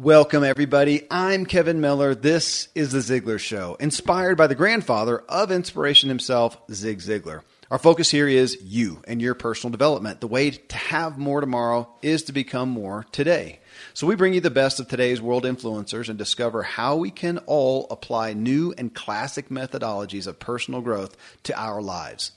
Welcome, everybody. I'm Kevin Miller. This is The Ziglar Show, inspired by the grandfather of inspiration himself, Zig Ziglar. Our focus here is you and your personal development. The way to have more tomorrow is to become more today. So we bring you the best of today's world influencers and discover how we can all apply new and classic methodologies of personal growth to our lives.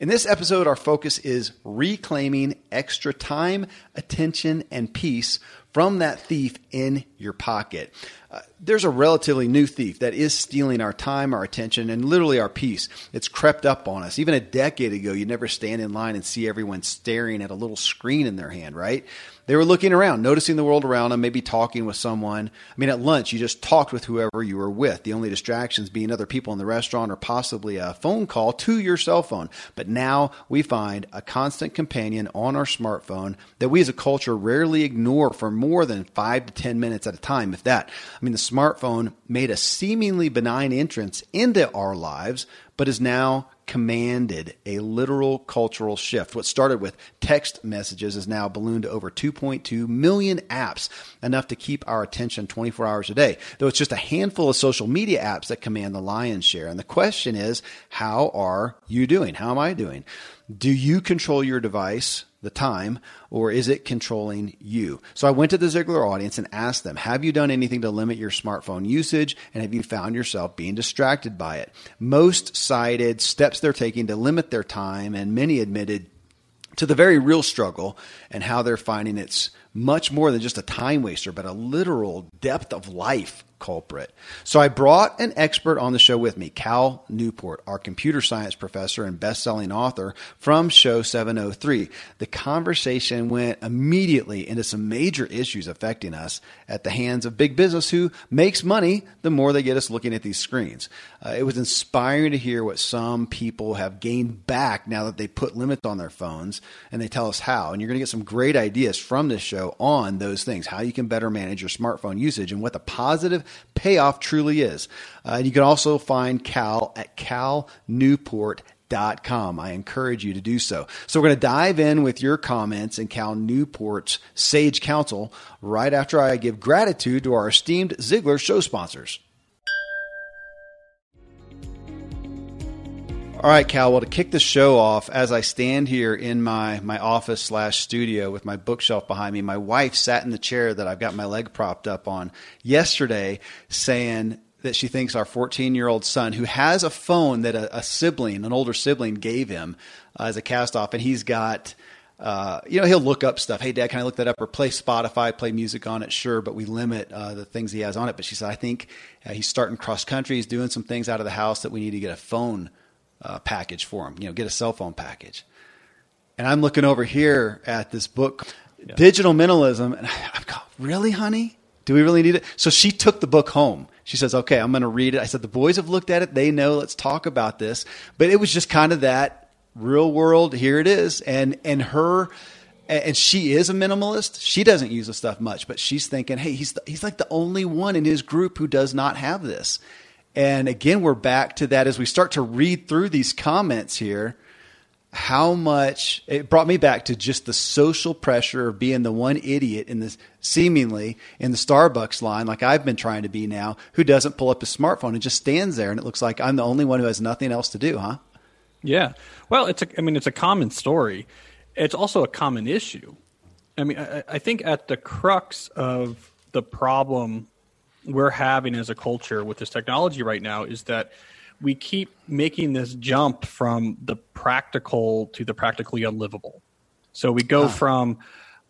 In this episode, our focus is reclaiming extra time, attention, and peace from that thief in your pocket. Uh, there's a relatively new thief that is stealing our time, our attention, and literally our peace. It's crept up on us. Even a decade ago, you'd never stand in line and see everyone staring at a little screen in their hand, right? They were looking around, noticing the world around them, maybe talking with someone. I mean, at lunch, you just talked with whoever you were with. The only distractions being other people in the restaurant or possibly a phone call to your cell phone. But now we find a constant companion on our smartphone that we as a culture rarely ignore for more than five to 10 minutes at a time, if that. I mean, the smartphone made a seemingly benign entrance into our lives, but is now commanded a literal cultural shift. What started with text messages is now ballooned to over 2.2 million apps, enough to keep our attention 24 hours a day. Though it's just a handful of social media apps that command the lion's share. And the question is, how are you doing? How am I doing? Do you control your device? the time, or is it controlling you? So I went to the Ziglar audience and asked them, have you done anything to limit your smartphone usage? And have you found yourself being distracted by it? Most cited steps they're taking to limit their time, and many admitted to the very real struggle and how they're finding it's much more than just a time waster, but a literal depth of life culprit. So I brought an expert on the show with me, Cal Newport, our computer science professor and best-selling author from Show 703. The conversation went immediately into some major issues affecting us at the hands of big business who makes money the more they get us looking at these screens. Uh, it was inspiring to hear what some people have gained back now that they put limits on their phones and they tell us how. And you're going to get some great ideas from this show on those things, how you can better manage your smartphone usage and what the positive payoff truly is. Uh, you can also find Cal at calnewport.com. I encourage you to do so. So we're going to dive in with your comments and Cal Newport's sage counsel right after I give gratitude to our esteemed Ziglar show sponsors. All right, Cal. Well, to kick the show off, as I stand here in my my office slash studio with my bookshelf behind me, my wife sat in the chair that I've got my leg propped up on yesterday, saying that she thinks our 14 year old son, who has a phone that a, a sibling, an older sibling, gave him uh, as a cast off, and he's got. Uh, you know, he'll look up stuff. Hey, Dad, can I look that up or play Spotify, play music on it? Sure, but we limit uh, the things he has on it. But she said, I think uh, he's starting cross country. He's doing some things out of the house that we need to get a phone uh, package for him. You know, get a cell phone package. And I'm looking over here at this book, yeah. Digital Minimalism, and I've got, really, honey? Do we really need it? So she took the book home. She says, okay, I'm going to read it. I said, the boys have looked at it. They know. Let's talk about this. But it was just kind of that real world. Here it is. And, and her, and she is a minimalist. She doesn't use the stuff much, but she's thinking, hey, he's, the, he's like the only one in his group who does not have this. And again, we're back to that as we start to read through these comments here. How much it brought me back to just the social pressure of being the one idiot in this seemingly in the Starbucks line, like I've been trying to be now, who doesn't pull up his smartphone and just stands there, and it looks like I'm the only one who has nothing else to do, huh? Yeah. Well, it's a, I mean, it's a common story. It's also a common issue. I mean, I, I think at the crux of the problem we're having as a culture with this technology right now is that we keep making this jump from the practical to the practically unlivable. So we go ah. from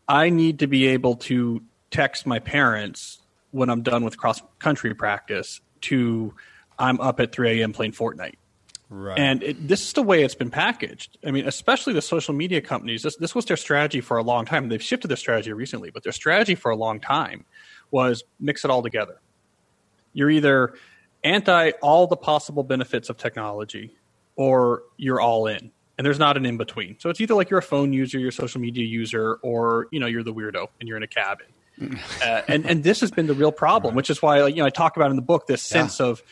I need to be able to text my parents when I'm done with cross country practice to I'm up at 3 a.m. playing Fortnite. Right. And it, this is the way it's been packaged. I mean, especially the social media companies. This this was their strategy for a long time. They've shifted their strategy recently, but their strategy for a long time was mix it all together. You're either anti all the possible benefits of technology or you're all in. And there's not an in between. So it's either like you're a phone user, you're a social media user, or you know you're the weirdo and you're in a cabin. uh, and and this has been the real problem, which is why you know I talk about in the book this sense yeah. of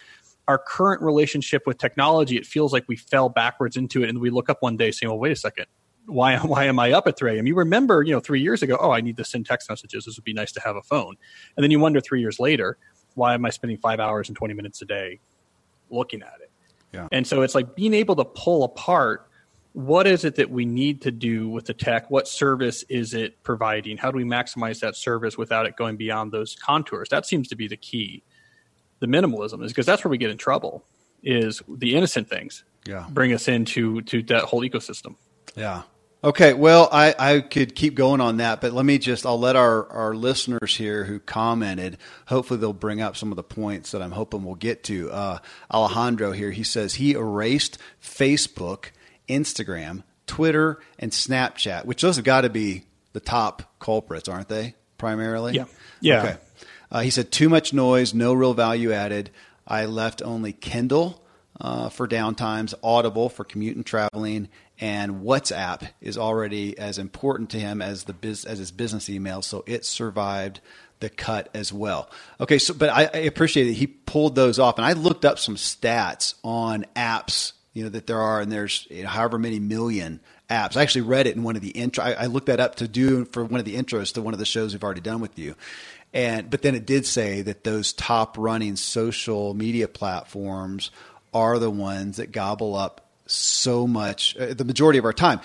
our current relationship with technology. It feels like we fell backwards into it, and we look up one day saying, "Well, wait a second, why why am I up at 3 a.m.? You remember, you know, three years ago, oh, I need to send text messages. This would be nice to have a phone. And then you wonder three years later, why am I spending five hours and 20 minutes a day looking at it? Yeah. And so it's like being able to pull apart what is it that we need to do with the tech? What service is it providing? How do we maximize that service without it going beyond those contours? That seems to be the key. The minimalism is because that's where we get in trouble. Is the innocent things yeah. bring us into to that whole ecosystem? Yeah. Okay, well, I, I could keep going on that, but let me just, I'll let our, our listeners here who commented, hopefully they'll bring up some of the points that I'm hoping we'll get to. Uh, Alejandro here, he says he erased Facebook, Instagram, Twitter, and Snapchat, which those have got to be the top culprits, aren't they, primarily? Yeah. Yeah. Okay. Uh, he said, too much noise, no real value added. I left only Kindle uh, for downtimes, Audible for commute and traveling, and WhatsApp is already as important to him as the biz, as his business email, so it survived the cut as well. Okay, so but I, I appreciate that He pulled those off, and I looked up some stats on apps, you know, that there are, and there's you know, however many million apps. I actually read it in one of the intro. I, I looked that up to do for one of the intros to one of the shows we've already done with you. And but then it did say that those top running social media platforms are the ones that gobble up so much, uh, the majority of our time.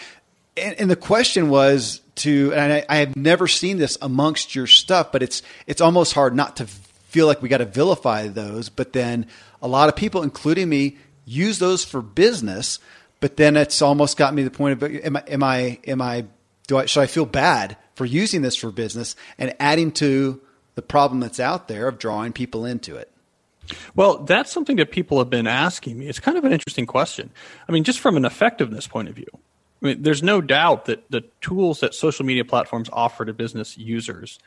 And, and the question was to, and I, I, have never seen this amongst your stuff, but it's it's almost hard not to feel like we got to vilify those. But then a lot of people, including me, use those for business. But then it's almost got me to the point of am I am I am I do I should I feel bad for using this for business and adding to the problem that's out there of drawing people into it? Well, that's something that people have been asking me. It's kind of an interesting question. I mean, just from an effectiveness point of view, I mean, there's no doubt that the tools that social media platforms offer to business users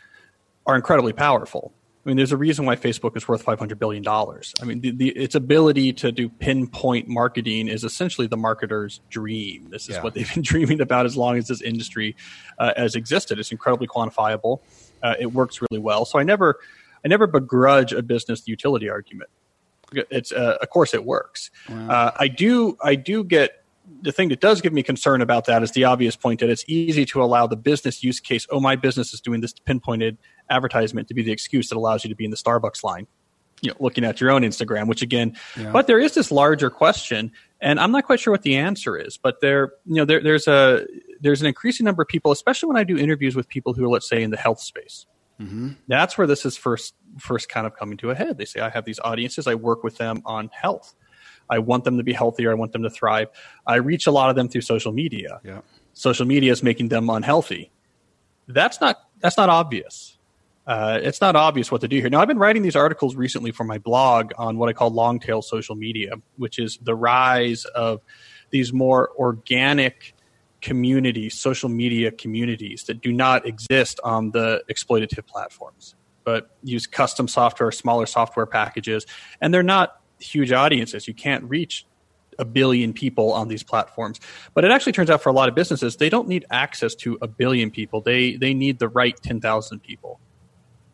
are incredibly powerful. I mean, there's a reason why Facebook is worth $500 billion. I mean, the, the, its ability to do pinpoint marketing is essentially the marketer's dream. This is yeah. what they've been dreaming about as long as this industry uh, has existed. It's incredibly quantifiable. Uh, it works really well. So I never, I never begrudge a business utility argument. It's uh, of course it works. Wow. Uh, I do I do get the thing that does give me concern about that is the obvious point that it's easy to allow the business use case. Oh, my business is doing this pinpointed advertisement to be the excuse that allows you to be in the Starbucks line. You know, looking at your own Instagram, which again, yeah. but there is this larger question, and I'm not quite sure what the answer is. But there, you know, there, there's a there's an increasing number of people, especially when I do interviews with people who are, let's say, in the health space, Mm-hmm. That's where this is first first kind of coming to a head. They say, I have these audiences, I work with them on health. I want them to be healthier, I want them to thrive. I reach a lot of them through social media. Yeah. Social media is making them unhealthy. That's not that's not obvious. Uh, it's not obvious what to do here. Now, I've been writing these articles recently for my blog on what I call long tail social media, which is the rise of these more organic communities, social media communities that do not exist on the exploitative platforms, but use custom software, or smaller software packages, and they're not huge audiences. You can't reach a billion people on these platforms. But it actually turns out for a lot of businesses, they don't need access to a billion people. They they need the right 10,000 people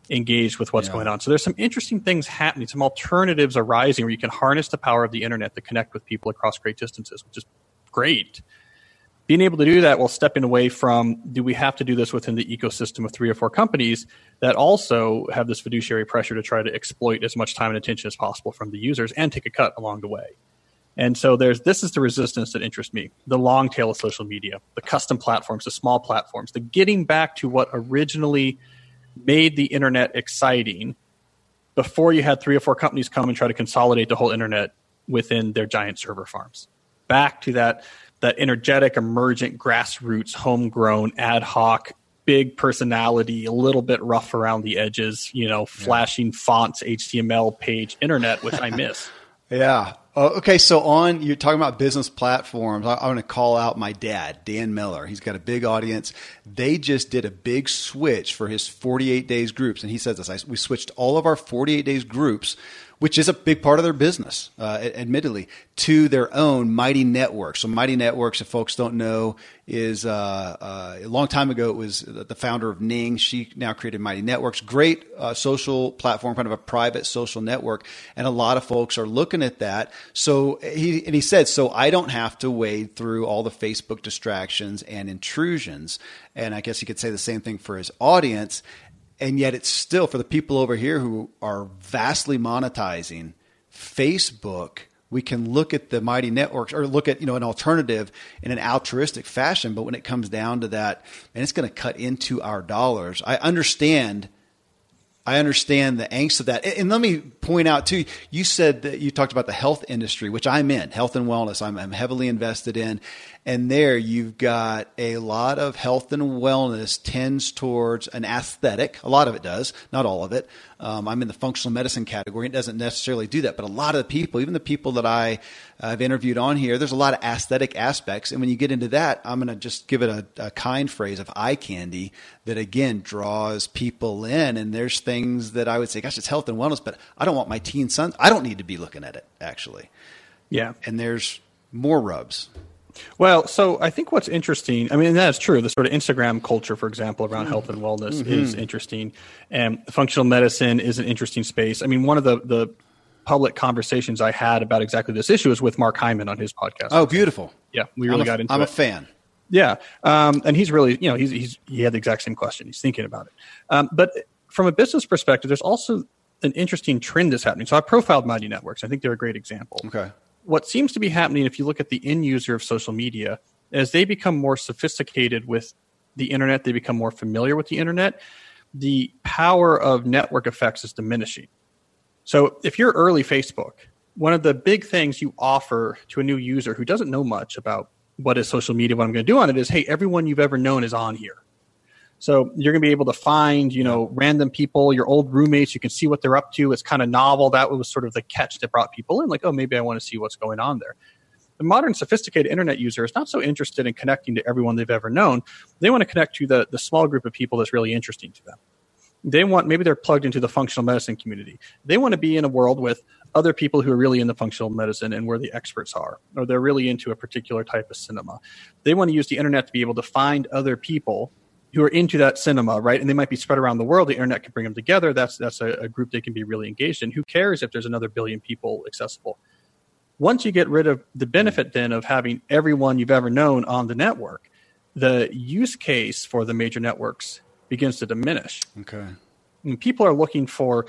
engaged with what's yeah. going on. So there's some interesting things happening, some alternatives arising where you can harness the power of the internet to connect with people across great distances, which is great being able to do that while stepping away from do we have to do this within the ecosystem of three or four companies that also have this fiduciary pressure to try to exploit as much time and attention as possible from the users and take a cut along the way. And so there's this is the resistance that interests me. The long tail of social media, the custom platforms, the small platforms, the getting back to what originally made the internet exciting before you had three or four companies come and try to consolidate the whole internet within their giant server farms. Back to that that energetic, emergent, grassroots, homegrown, ad hoc, big personality, a little bit rough around the edges, you know, flashing yeah. fonts, HTML page, internet, which I miss. yeah. Oh, okay, so on you're talking about business platforms. I, I want to call out my dad, Dan Miller. He's got a big audience. They just did a big switch for his 48 days groups, and he says this: I, we switched all of our 48 days groups which is a big part of their business, uh, admittedly, to their own Mighty Networks. So, Mighty Networks, if folks don't know, is uh, uh, a long time ago. It was the founder of Ning. She now created Mighty Networks, great uh, social platform, kind of a private social network, and a lot of folks are looking at that. So he and he said, so I don't have to wade through all the Facebook distractions and intrusions. And I guess you could say the same thing for his audience and yet it's still for the people over here who are vastly monetizing Facebook. We can look at the mighty networks or look at you know an alternative in an altruistic fashion, but when it comes down to that, and it's going to cut into our dollars. I understand I understand the angst of that. And let me point out too, you said that you talked about the health industry, which I'm in, health and wellness. I'm, I'm, heavily invested in. And there you've got a lot of health and wellness tends towards an aesthetic. A lot of it does, not all of it. Um, I'm in the functional medicine category. It doesn't necessarily do that, but a lot of the people, even the people that I have interviewed on here, there's a lot of aesthetic aspects. And when you get into that, I'm going to just give it a, a kind phrase of eye candy that again draws people in. And there's things that I would say, gosh, it's health and wellness, but I don't want my teen son. I don't need to be looking at it actually. Yeah. And there's more rubs. Well, so I think what's interesting, I mean, that's true. The sort of Instagram culture, for example, around mm-hmm. health and wellness mm-hmm. is interesting. And functional medicine is an interesting space. I mean, one of the, the public conversations I had about exactly this issue is with Mark Hyman on his podcast. Oh, beautiful. Yeah, we really a, got into I'm it. I'm a fan. Yeah. Um, and he's really, you know, he's, he's, he had the exact same question. He's thinking about it. Um, but from a business perspective, there's also an interesting trend that's happening. So I profiled Mighty Networks. I think they're a great example. Okay what seems to be happening, if you look at the end user of social media, as they become more sophisticated with the internet, they become more familiar with the internet, the power of network effects is diminishing. So if you're early Facebook, one of the big things you offer to a new user who doesn't know much about what is social media, what I'm going to do on it is, hey, everyone you've ever known is on here. So you're going to be able to find, you know, random people, your old roommates. You can see what they're up to. It's kind of novel. That was sort of the catch that brought people in. Like, oh, maybe I want to see what's going on there. The modern sophisticated internet user is not so interested in connecting to everyone they've ever known. They want to connect to the, the small group of people that's really interesting to them. They want, maybe they're plugged into the functional medicine community. They want to be in a world with other people who are really into functional medicine and where the experts are, or they're really into a particular type of cinema. They want to use the internet to be able to find other people who are into that cinema, right? And they might be spread around the world. The internet can bring them together. That's that's a, a, group they can be really engaged in. Who cares if there's another billion people accessible? Once you get rid of the benefit then of having everyone you've ever known on the network, the use case for the major networks begins to diminish. Okay. And people are looking for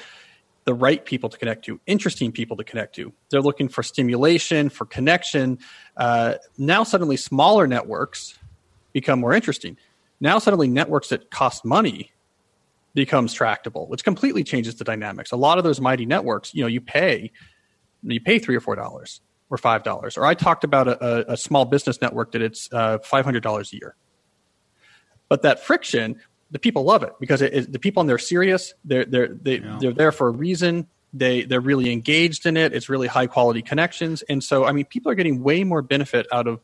the right people to connect to, interesting people to connect to. They're looking for stimulation, for connection. Uh, now, suddenly, smaller networks become more interesting now suddenly networks that cost money becomes tractable, which completely changes the dynamics. A lot of those mighty networks, you know, you pay you pay three or four dollars or five dollars. Or I talked about a, a, small business network that it's uh, five hundred dollars a year. But that friction, the people love it because it, it, the people on there are serious. They're they're they, yeah. they're there for a reason. They they're really engaged in it. It's really high quality connections, and so I mean, people are getting way more benefit out of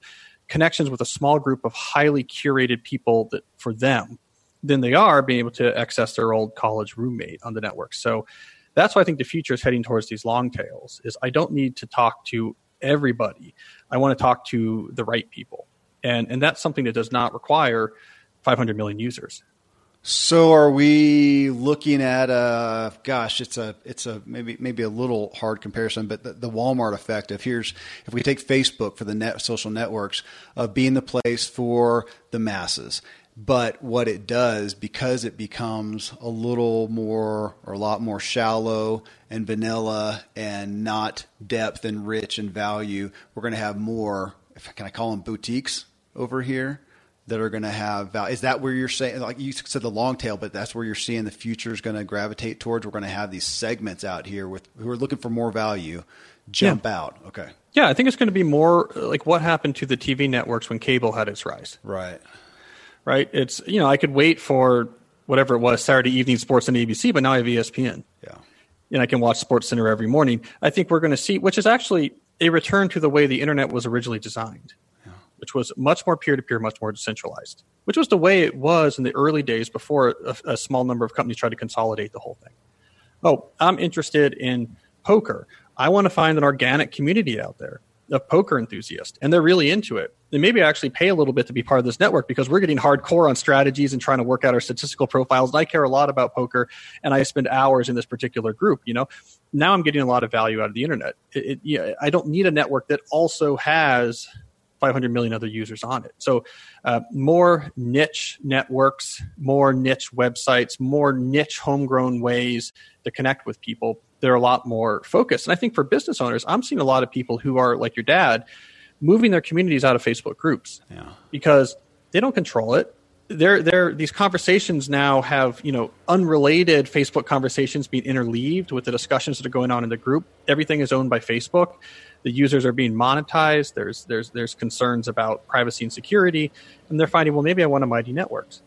connections with a small group of highly curated people that for them than they are being able to access their old college roommate on the network. So that's why I think the future is heading towards these long tails is I don't need to talk to everybody. I want to talk to the right people. And and that's something that does not require 500 million users. So are we looking at a gosh, it's a it's a maybe maybe a little hard comparison, but the, the, Walmart effect of here's if we take Facebook for the net social networks of being the place for the masses. But what it does, because it becomes a little more or a lot more shallow and vanilla and not depth and rich and value, we're going to have more. Can I call them boutiques over here? That are going to have value. Is that where you're saying, like you said, the long tail, but that's where you're seeing the future is going to gravitate towards? We're going to have these segments out here with who are looking for more value jump yeah. out. Okay. Yeah, I think it's going to be more like what happened to the TV networks when cable had its rise. Right. Right. It's you know I could wait for whatever it was Saturday evening sports on ABC, but now I have ESPN. Yeah. And I can watch Sports Center every morning. I think we're going to see, which is actually a return to the way the internet was originally designed which was much more peer to peer, much more decentralized, which was the way it was in the early days before a, a, small number of companies tried to consolidate the whole thing. Oh, I'm interested in poker. I want to find an organic community out there of poker enthusiasts, and they're really into it. And maybe I actually pay a little bit to be part of this network because we're getting hardcore on strategies and trying to work out our statistical profiles. And I care a lot about poker, and I spend hours in this particular group. You know, now I'm getting a lot of value out of the internet. It, it, I don't need a network that also has 500 million other users on it. So, uh, more niche networks, more niche websites, more niche homegrown ways to connect with people. They're a lot more focused. And I think for business owners, I'm seeing a lot of people who are like your dad moving their communities out of Facebook groups yeah. because they don't control it. They're, they're, these conversations now have you know unrelated Facebook conversations being interleaved with the discussions that are going on in the group. Everything is owned by Facebook the users are being monetized. There's there's there's concerns about privacy and security, and they're finding well maybe I want a mighty networks.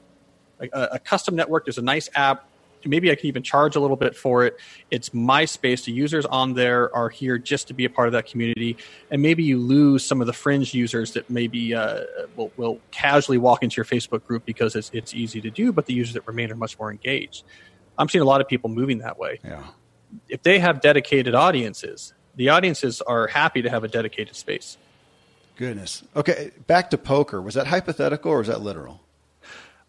Like a, a custom network, there's a nice app. Maybe I can even charge a little bit for it. It's my space. The users on there are here just to be a part of that community, and maybe you lose some of the fringe users that maybe uh, will, will casually walk into your Facebook group because it's it's easy to do, but the users that remain are much more engaged. I'm seeing a lot of people moving that way. Yeah. If they have dedicated audiences, the audiences are happy to have a dedicated space. Goodness. Okay, back to poker. Was that hypothetical or was that literal?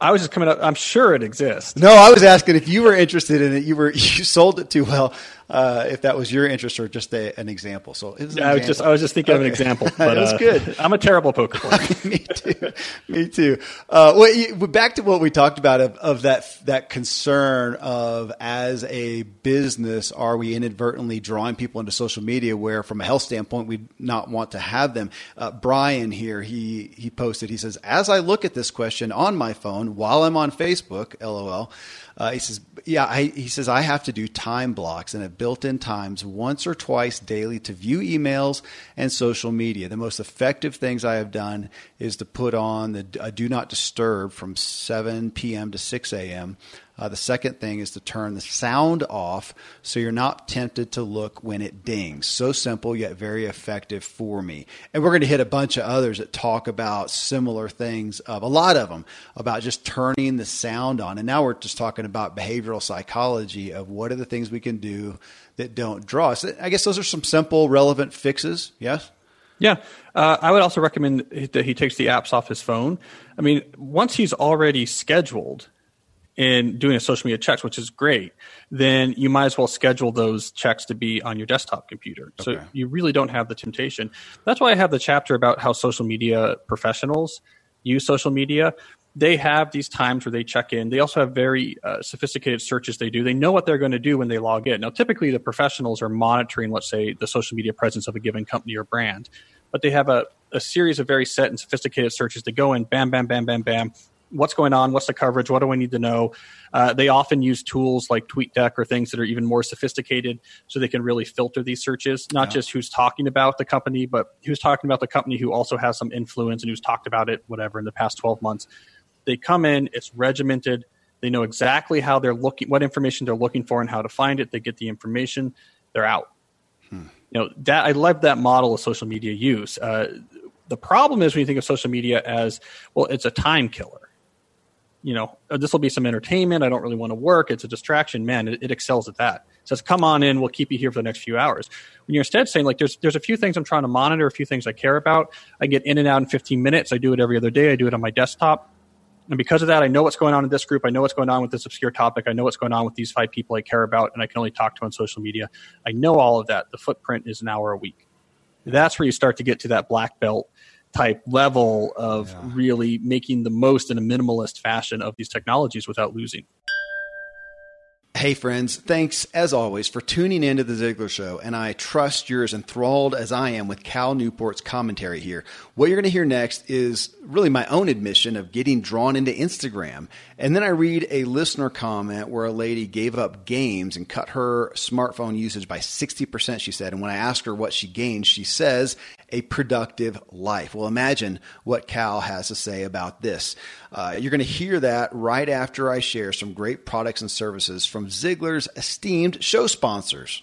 I was just coming up. I'm sure it exists. No, I was asking if you were interested in it. You were you sold it too well. Uh, if that was your interest or just a, an example. So an I was just I was just thinking okay. of an example. But was uh, good. I'm a terrible poker player. Me too. Me too. Uh, well, back to what we talked about of, of that that concern of as a business, are we inadvertently drawing people into social media where, from a health standpoint, we not want to have them? Uh, Brian here he he posted. He says, as I look at this question on my phone while I'm on Facebook, lol. Uh, he says, "Yeah." I, he says, "I have to do time blocks and have built-in times once or twice daily to view emails and social media. The most effective things I have done is to put on the uh, do not disturb from 7 p.m. to 6 a.m. Uh, the second thing is to turn the sound off so you're not tempted to look when it dings. So simple yet very effective for me. And we're going to hit a bunch of others that talk about similar things, of a lot of them, about just turning the sound on. And now we're just talking about behavioral psychology of what are the things we can do that don't draw us. I guess those are some simple, relevant fixes. Yes? Yeah. Uh, I would also recommend that he takes the apps off his phone. I mean, once he's already scheduled, in doing a social media checks, which is great, then you might as well schedule those checks to be on your desktop computer. Okay. So you really don't have the temptation. That's why I have the chapter about how social media professionals use social media. They have these times where they check in. They also have very uh, sophisticated searches they do. They know what they're going to do when they log in. Now, typically, the professionals are monitoring, let's say, the social media presence of a given company or brand, but they have a, a series of very set and sophisticated searches. They go in, bam, bam, bam, bam, bam what's going on, what's the coverage, what do I need to know. Uh, they often use tools like TweetDeck or things that are even more sophisticated, so they can really filter these searches, not yeah. just who's talking about the company, but who's talking about the company who also has some influence and who's talked about it, whatever, in the past 12 months. They come in, it's regimented. They know exactly how they're looking, what information they're looking for, and how to find it. They get the information, they're out. Hmm. You know that I love that model of social media use. Uh, the problem is when you think of social media as well, it's a time killer you know, uh, this will be some entertainment. I don't really want to work. It's a distraction. Man, it, it, excels at that. It says, come on in. We'll keep you here for the next few hours. When you're instead saying, like, there's, there's a few things I'm trying to monitor, a few things I care about. I get in and out in 15 minutes. I do it every other day. I do it on my desktop. And because of that, I know what's going on in this group. I know what's going on with this obscure topic. I know what's going on with these five people I care about, and I can only talk to on social media. I know all of that. The footprint is an hour a week. That's where you start to get to that black belt type level of yeah. really making the most in a minimalist fashion of these technologies without losing. Hey, friends, thanks as always for tuning in to The Ziglar Show, and I trust you're as enthralled as I am with Cal Newport's commentary here. What you're going to hear next is really my own admission of getting drawn into Instagram. And then I read a listener comment where a lady gave up games and cut her smartphone usage by 60%, she said. And when I ask her what she gained, she says a productive life. Well, imagine what Cal has to say about this. Uh, you're going to hear that right after I share some great products and services from Ziglar's esteemed show sponsors.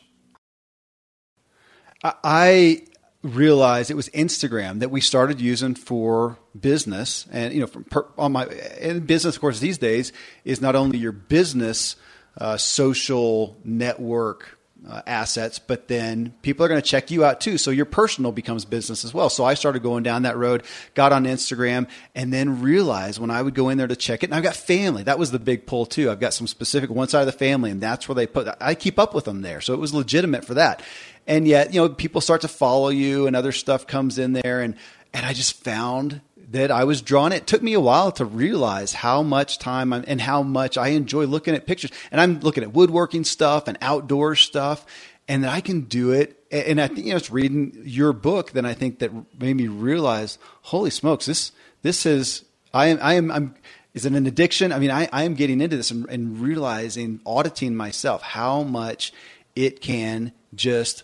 I realized it was Instagram that we started using for business, and you know, from per, on my and business, of course, these days is not only your business uh, social network uh, assets, but then people are going to check you out too. So your personal becomes business as well. So I started going down that road, got on Instagram, and then realized when I would go in there to check it, and I've got family. That was the big pull too. I've got some specific one side of the family, and that's where they put. I keep up with them there, so it was legitimate for that. And yet, you know, people start to follow you, and other stuff comes in there, and and I just found that I was drawn. It took me a while to realize how much time I'm, and how much I enjoy looking at pictures. And I'm looking at woodworking stuff and outdoor stuff, and that I can do it. And I think you know, it's reading your book. Then I think that made me realize, holy smokes, this this is I am I am I'm. Is it an addiction? I mean, I, I am getting into this and, and realizing, auditing myself, how much it can just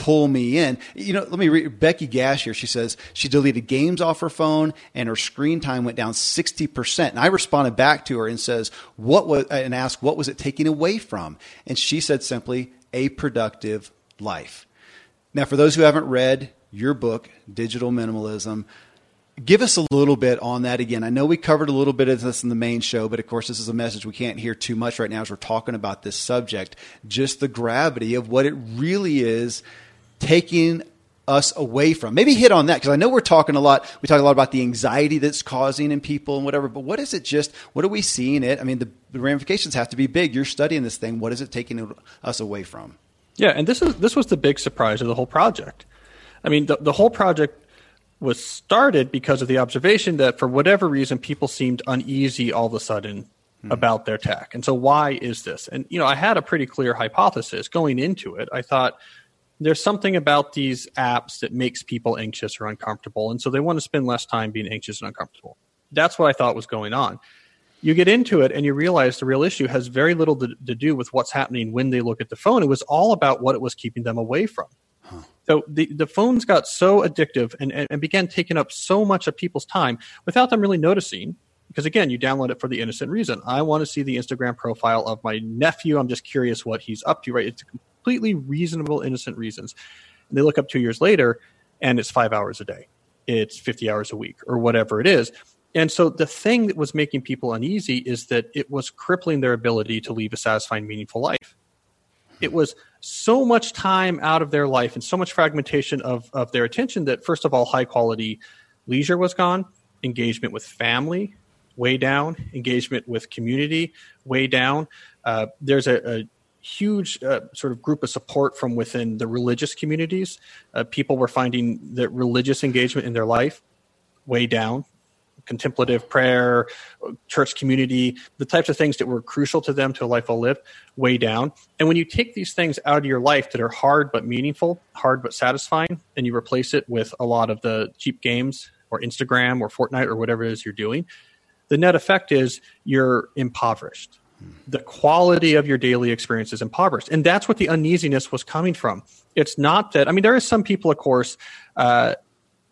pull me in. You know, let me read Becky Gash here. She says she deleted games off her phone and her screen time went down 60%. And I responded back to her and says, what was, and asked, what was it taking away from? And she said simply, a productive life. Now, for those who haven't read your book, Digital Minimalism, give us a little bit on that again. I know we covered a little bit of this in the main show, but of course, this is a message we can't hear too much right now as we're talking about this subject. Just the gravity of what it really is taking us away from. Maybe hit on that because I know we're talking a lot. We talk a lot about the anxiety that's causing in people and whatever. But what is it? Just what are we seeing it? I mean, the, the ramifications have to be big. You're studying this thing. What is it taking us away from? Yeah, and this is this was the big surprise of the whole project. I mean, the, the whole project was started because of the observation that for whatever reason people seemed uneasy all of a sudden hmm. about their tech. And so why is this? And you know, I had a pretty clear hypothesis going into it. I thought there's something about these apps that makes people anxious or uncomfortable. And so they want to spend less time being anxious and uncomfortable. That's what I thought was going on. You get into it and you realize the real issue has very little to, to do with what's happening when they look at the phone. It was all about what it was keeping them away from. Huh. So the, the phones got so addictive and, and, and began taking up so much of people's time without them really noticing because again you download it for the innocent reason i want to see the instagram profile of my nephew i'm just curious what he's up to right it's completely reasonable, innocent reasons. And they look up two years later and it's five hours a day, it's 50 hours a week, or whatever it is. And so the thing that was making people uneasy is that it was crippling their ability to lead a satisfying, meaningful life. It was so much time out of their life and so much fragmentation of, of their attention that, first of all, high quality leisure was gone, engagement with family way down, engagement with community way down. Uh, there's a, a huge uh, sort of group of support from within the religious communities. Uh, people were finding that religious engagement in their life way down. Contemplative prayer, church community, the types of things that were crucial to them to a life well lived, way down. And when you take these things out of your life that are hard but meaningful, hard but satisfying, and you replace it with a lot of the cheap games or Instagram or Fortnite or whatever it is you're doing, the net effect is you're impoverished the quality of your daily experience is impoverished. And that's what the uneasiness was coming from. It's not that, I mean, there are some people, of course, uh,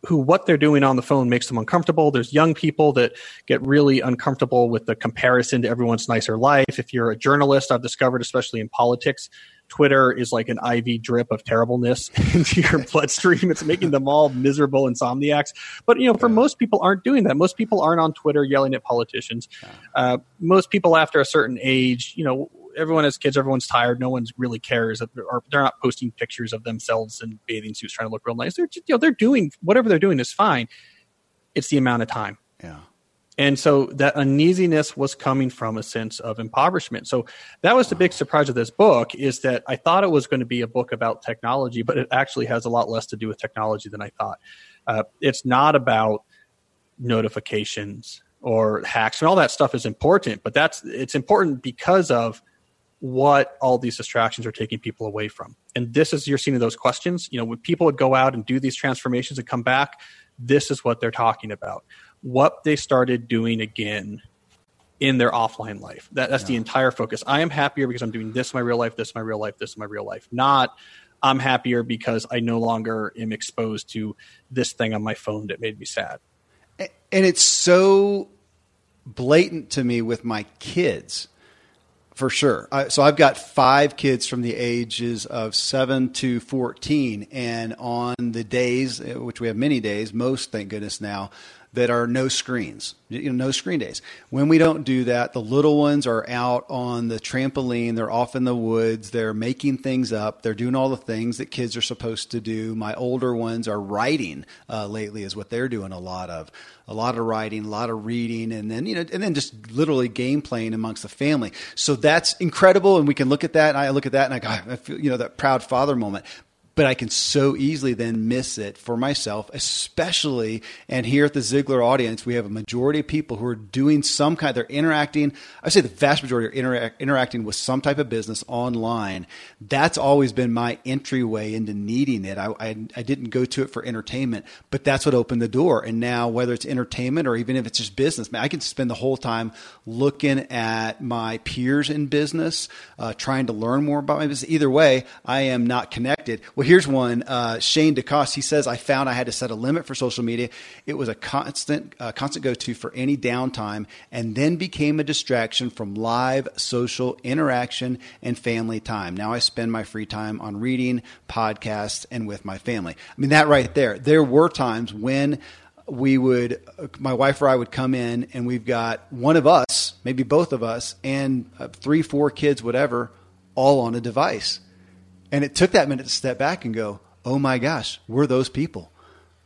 who what they're doing on the phone makes them uncomfortable. There's young people that get really uncomfortable with the comparison to everyone's nicer life. If you're a journalist, I've discovered, especially in politics, Twitter is like an IV drip of terribleness into your bloodstream. It's making them all miserable insomniacs. But you know, for most people, aren't doing that. Most people aren't on Twitter yelling at politicians. Uh, most people after a certain age, you know, everyone has kids. Everyone's tired. No one really cares. Or they're not posting pictures of themselves in bathing suits trying to look real nice. They're just, you know they're doing whatever they're doing is fine. It's the amount of time. Yeah. And so that uneasiness was coming from a sense of impoverishment. So that was the big surprise of this book is that I thought it was going to be a book about technology, but it actually has a lot less to do with technology than I thought. Uh, it's not about notifications or hacks and all that stuff is important, but that's it's important because of what all these distractions are taking people away from. And this is you're seeing those questions. You know, when people would go out and do these transformations and come back, this is what they're talking about what they started doing again in their offline life. That, that's yeah. the entire focus. I am happier because I'm doing this in my real life, this in my real life, this in my real life. Not I'm happier because I no longer am exposed to this thing on my phone that made me sad. And it's so blatant to me with my kids for sure. I, so I've got five kids from the ages of seven to 14. And on the days, eh, which we have many days, most, thank goodness now, that are no screens, you know, no screen days. When we don't do that, the little ones are out on the trampoline, they're off in the woods, they're making things up, they're doing all the things that kids are supposed to do. My older ones are writing uh, lately, is what they're doing a lot of. A lot of writing, a lot of reading, and then you know, and then just literally game playing amongst the family. So that's incredible, and we can look at that. And I look at that, and I go, I feel you know that proud father moment but I can so easily then miss it for myself, especially. And here at the Ziglar audience, we have a majority of people who are doing some kind, they're interacting. I say the vast majority are interact, interacting with some type of business online. That's always been my entryway into needing it. I, I, I didn't go to it for entertainment, but that's what opened the door. And now, whether it's entertainment or even if it's just business, man, I can spend the whole time looking at my peers in business, uh, trying to learn more about my business. Either way, I am not connected. Well, here's one. Uh, Shane DeCoste, he says, I found I had to set a limit for social media. It was a constant, uh, constant go to for any downtime and then became a distraction from live social interaction and family time. Now I spend my free time on reading, podcasts, and with my family. I mean, that right there. There were times when we would, my wife or I would come in and we've got one of us, maybe both of us, and uh, three, four kids, whatever, all on a device and it took that minute to step back and go, oh my gosh, we're those people.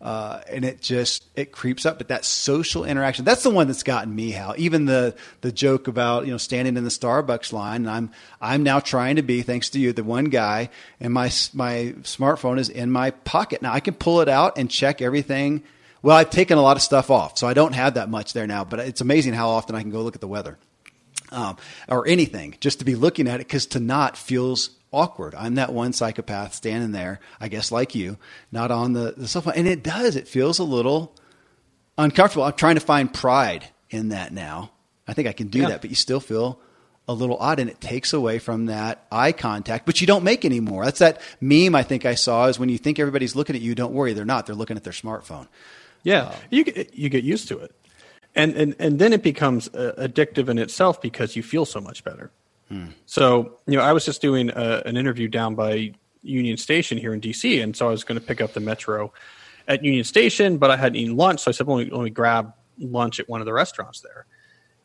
Uh, and it just it creeps up. But that social interaction, that's the one that's gotten me. How even the the joke about you know standing in the Starbucks line. And I'm I'm now trying to be, thanks to you, the one guy, and my my smartphone is in my pocket. Now I can pull it out and check everything. Well, I've taken a lot of stuff off, so I don't have that much there now. But it's amazing how often I can go look at the weather. Um, or anything just to be looking at it because to not feels awkward. I'm that one psychopath standing there, I guess, like you, not on the, the sofa. And it does. It feels a little uncomfortable. I'm trying to find pride in that now. I think I can do yeah. that, but you still feel a little odd and it takes away from that eye contact, which you don't make anymore. That's that meme I think I saw is when you think everybody's looking at you, don't worry, they're not. They're looking at their smartphone. Yeah. Um, you, get, you get used to it. And, and, and then it becomes uh, addictive in itself because you feel so much better. So, you know, I was just doing a, an interview down by Union Station here in DC, and so I was going to pick up the metro at Union Station, but I hadn't eaten lunch, so I said, "Let me, let me grab lunch at one of the restaurants there."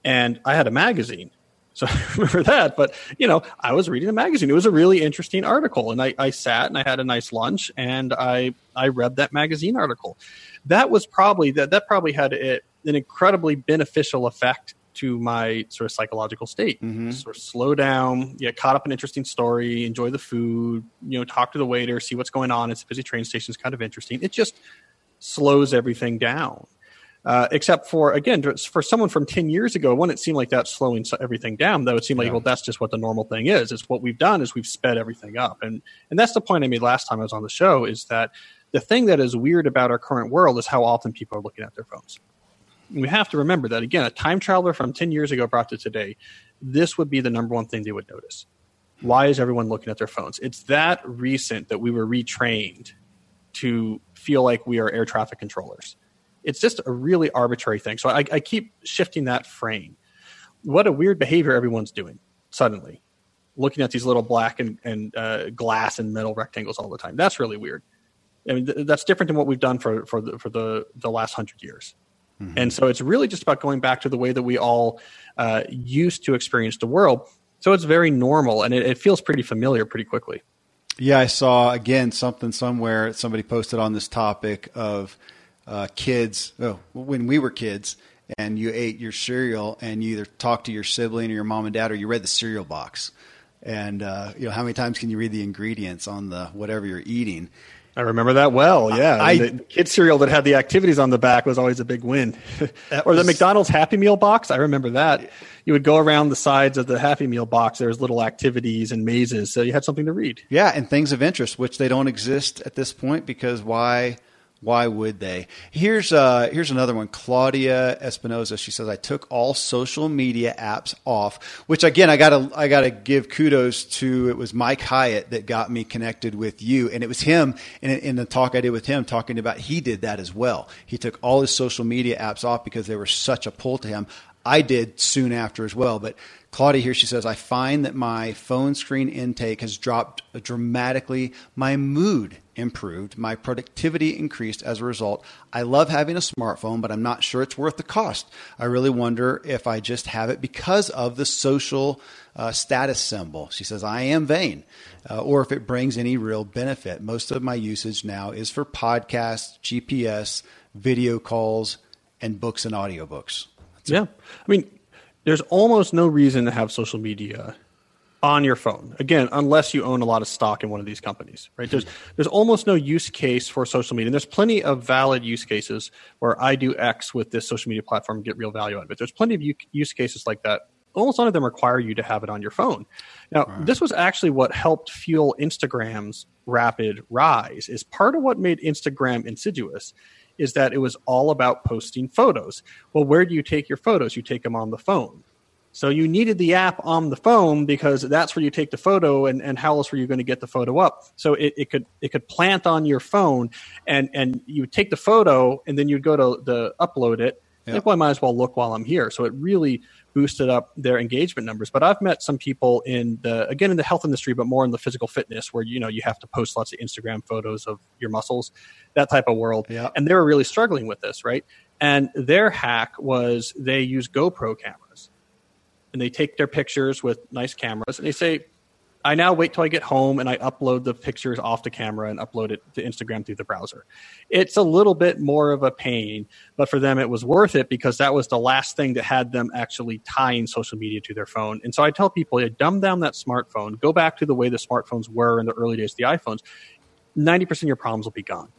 And I had a magazine, so I remember that. But you know, I was reading a magazine. It was a really interesting article, and I, I sat and I had a nice lunch, and I I read that magazine article. That was probably that that probably had a, an incredibly beneficial effect to my sort of psychological state. Mm-hmm. Sort of slow down, get caught up in an interesting story, enjoy the food, you know, talk to the waiter, see what's going on. It's a busy train station. It's kind of interesting. It just slows everything down. Uh, except for again, for someone from ten years ago, it wouldn't seem like that's slowing everything down. Though it seemed like, yeah. well, that's just what the normal thing is. It's what we've done is we've sped everything up, and and that's the point I made last time I was on the show. Is that the thing that is weird about our current world is how often people are looking at their phones we have to remember that again, a time traveler from 10 years ago brought to today, this would be the number one thing they would notice. Why is everyone looking at their phones? It's that recent that we were retrained to feel like we are air traffic controllers. It's just a really arbitrary thing. So I, I keep shifting that frame. What a weird behavior everyone's doing suddenly, looking at these little black and, and uh, glass and metal rectangles all the time. That's really weird. I mean, th- that's different than what we've done for, for, the, for the, the last hundred years. Mm-hmm. And so it's really just about going back to the way that we all uh, used to experience the world. So it's very normal and it, it feels pretty familiar pretty quickly. Yeah, I saw again something somewhere. Somebody posted on this topic of uh, kids. Oh, when we were kids, and you ate your cereal, and you either talked to your sibling or your mom and dad, or you read the cereal box. And uh, you know how many times can you read the ingredients on the whatever you're eating? I remember that well. Yeah, I, the kid cereal that had the activities on the back was always a big win. or the McDonald's Happy Meal box. I remember that. You would go around the sides of the Happy Meal box. There was little activities and mazes, so you had something to read. Yeah, and things of interest, which they don't exist at this point because why? Why would they? Here's uh, here's another one. Claudia Espinoza. She says I took all social media apps off. Which again, I gotta I gotta give kudos to. It was Mike Hyatt that got me connected with you, and it was him in, in the talk I did with him talking about he did that as well. He took all his social media apps off because they were such a pull to him. I did soon after as well. But Claudia here, she says, I find that my phone screen intake has dropped dramatically. My mood improved. My productivity increased as a result. I love having a smartphone, but I'm not sure it's worth the cost. I really wonder if I just have it because of the social uh, status symbol. She says, I am vain, uh, or if it brings any real benefit. Most of my usage now is for podcasts, GPS, video calls, and books and audiobooks. That's yeah. I mean, there's almost no reason to have social media on your phone. Again, unless you own a lot of stock in one of these companies, right? There's hmm. there's almost no use case for social media. And there's plenty of valid use cases where I do X with this social media platform get real value out of it. There's plenty of use cases like that. Almost none of them require you to have it on your phone. Now, right. this was actually what helped fuel Instagram's rapid rise. Is part of what made Instagram insidious is that it was all about posting photos. Well, where do you take your photos? You take them on the phone. So you needed the app on the phone because that's where you take the photo and, and how else were you going to get the photo up? So it, it could it could plant on your phone and, and you would take the photo and then you'd go to the upload it. Yep. Like, well, I might as well look while I'm here. So it really boosted up their engagement numbers. But I've met some people in the again in the health industry, but more in the physical fitness, where you know you have to post lots of Instagram photos of your muscles, that type of world. Yeah. And they were really struggling with this, right? And their hack was they use GoPro cameras, and they take their pictures with nice cameras, and they say, I now wait till I get home and I upload the pictures off the camera and upload it to Instagram through the browser. It's a little bit more of a pain, but for them it was worth it because that was the last thing that had them actually tying social media to their phone. And so I tell people, yeah, dumb down that smartphone, go back to the way the smartphones were in the early days of the iPhones. 90% of your problems will be gone.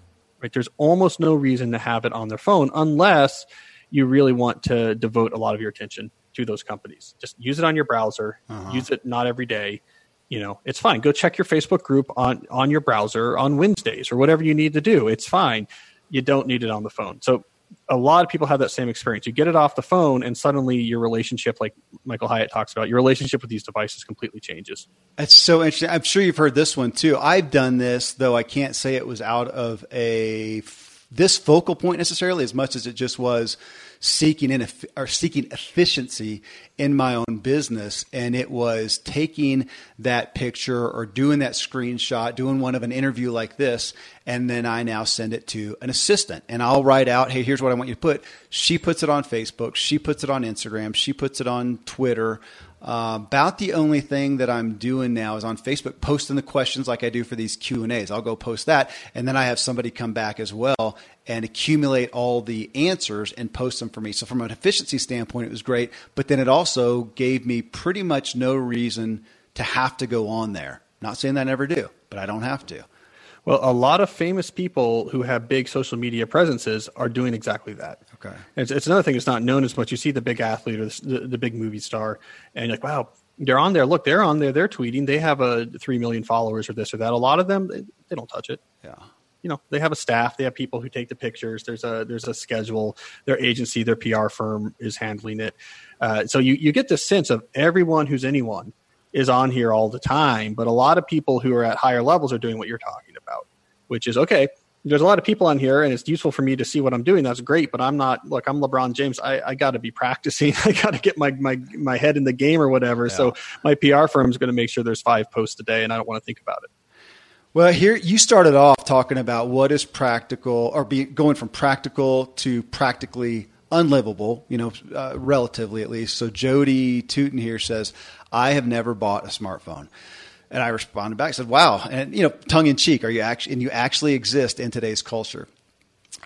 Right? There's almost no reason to have it on their phone unless you really want to devote a lot of your attention to those companies. Just use it on your browser, uh-huh. use it not every day you know it's fine. Go check your facebook group on on your browser on wednesdays or whatever you need to do. It's fine. You don't need it on the phone. So a lot of people have that same experience. You get it off the phone and suddenly your relationship like michael hyatt talks about your relationship with these devices completely changes. That's so interesting. I'm sure you've heard this one too. I've done this though i can't say it was out of a this focal point necessarily as much as it just was seeking in, or seeking efficiency in my own business. And it was taking that picture or doing that screenshot doing one of an interview like this and then I now send it to an assistant. And I'll write out hey here's what I want you to put. She puts it on Facebook. She puts it on Instagram. She puts it on Twitter uh, about the only thing that I'm doing now is on Facebook posting the questions like I do for these Q and A's. I'll go post that, and then I have somebody come back as well and accumulate all the answers and post them for me. So from an efficiency standpoint, it was great, but then it also gave me pretty much no reason to have to go on there. Not saying that I never do, but I don't have to. Well, a lot of famous people who have big social media presences are doing exactly that. Okay. It's, it's another thing that's not known as much. You see the big athlete or the, the big movie star, and you're like, wow, they're on there. Look, they're on there. They're tweeting. They have a three million followers or this or that. A lot of them, they, they don't touch it. Yeah. You know, they have a staff. They have people who take the pictures. There's a there's a schedule. Their agency, their PR firm is handling it. Uh, so you you get the sense of everyone who's anyone is on here all the time. But a lot of people who are at higher levels are doing what you're talking about, which is okay. There's a lot of people on here, and it's useful for me to see what I'm doing. That's great, but I'm not. Look, I'm LeBron James. I, I got to be practicing. I got to get my, my my head in the game or whatever. Yeah. So my PR firm is going to make sure there's five posts a day, and I don't want to think about it. Well, here you started off talking about what is practical, or be, going from practical to practically unlivable, you know, uh, relatively at least. So Jody Tootin here says, I have never bought a smartphone. And I responded back, I said, wow. And, you know, tongue in cheek, are you actually, and you actually exist in today's culture.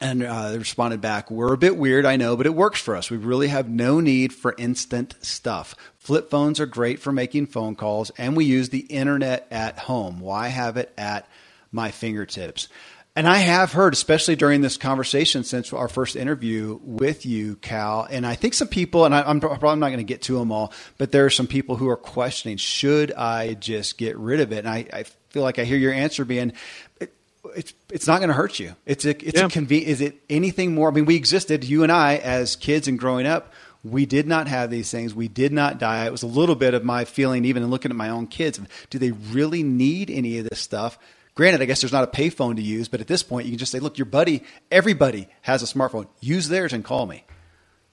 And uh, they responded back, We're a bit weird, I know, but it works for us. We really have no need for instant stuff. Flip phones are great for making phone calls, and we use the internet at home. Why have it at my fingertips? And I have heard, especially during this conversation since our first interview with you, Cal, and I think some people, and I, am probably not going to get to them all, but there are some people who are questioning, should I just get rid of it? And I, I feel like I hear your answer being, it, it's it's not going to hurt you. It's a it's yeah. a conven- Is it anything more? I mean, we existed, you and I, as kids and growing up. We did not have these things. We did not die. It was a little bit of my feeling, even in looking at my own kids. Do they really need any of this stuff? Granted, I guess there's not a payphone to use, but at this point, you can just say, look, your buddy, everybody has a smartphone. Use theirs and call me.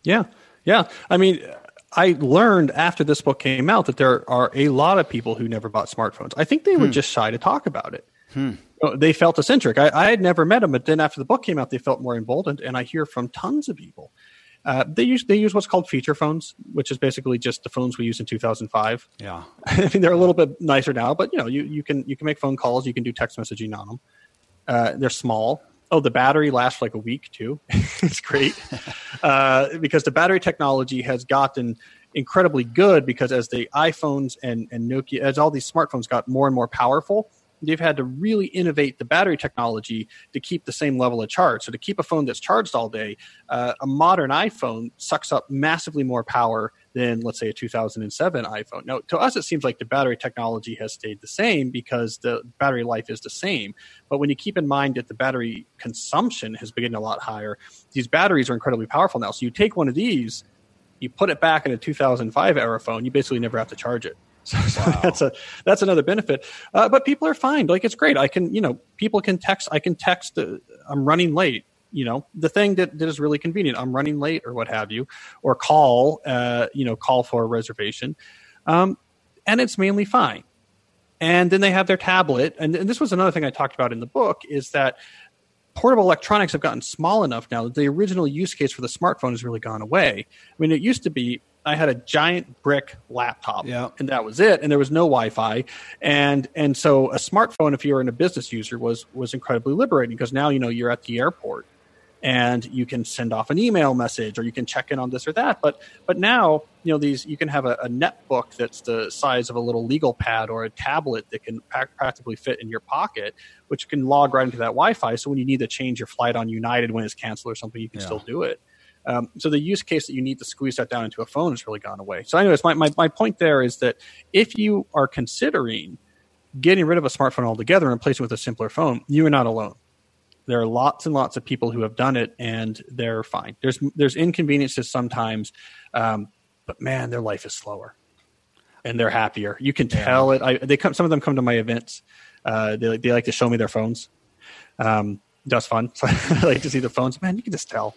Yeah. Yeah. I mean, I learned after this book came out that there are a lot of people who never bought smartphones. I think they were hmm. just shy to talk about it. Hmm. They felt eccentric. I, I, had never met them, but then after the book came out, they felt more emboldened. And I hear from tons of people. Uh, they use they use what's called feature phones, which is basically just the phones we used in 2005. Yeah, I mean they're a little bit nicer now, but you know you, you can you can make phone calls, you can do text messaging on them. Uh, they're small. Oh, the battery lasts like a week too. it's great uh, because the battery technology has gotten incredibly good because as the iPhones and, and Nokia, as all these smartphones got more and more powerful, they've had to really innovate the battery technology to keep the same level of charge. So to keep a phone that's charged all day, uh, a modern iPhone sucks up massively more power than let's say a 2007 iPhone. Now to us it seems like the battery technology has stayed the same because the battery life is the same. But when you keep in mind that the battery consumption has been getting a lot higher, these batteries are incredibly powerful now. So you take one of these, you put it back in a 2005 era phone, you basically never have to charge it. So, wow. that's a that's another benefit. Uh, but people are fine. Like it's great. I can you know people can text. I can text. Uh, I'm running late. You know the thing that, that is really convenient. I'm running late or what have you, or call. Uh, you know call for a reservation, um, and it's mainly fine. And then they have their tablet, and, and this was another thing I talked about in the book is that portable electronics have gotten small enough now that the original use case for the smartphone has really gone away. I mean, it used to be I had a giant brick laptop, yeah. and that was it. And there was no Wi-Fi, and and so a smartphone, if you were in a business user, was was incredibly liberating because now you know you're at the airport and you can send off an email message or you can check in on this or that. But but now you know these you can have a, a netbook that's the size of a little legal pad or a tablet that can practically fit in your pocket, which can log right into that Wi-Fi. So when you need to change your flight on United when it's canceled or something, you can yeah. still do it. Um, so the use case that you need to squeeze that down into a phone has really gone away. So, anyways, my, my, my point there is that if you are considering getting rid of a smartphone altogether and replacing it with a simpler phone, you are not alone. There are lots and lots of people who have done it, and they're fine. There's there's inconveniences sometimes, um, but man, their life is slower, and they're happier. You can tell it. I, they come. Some of them come to my events. Uh, they they like to show me their phones. Um, that's fun. So I like to see the phones. Man, you can just tell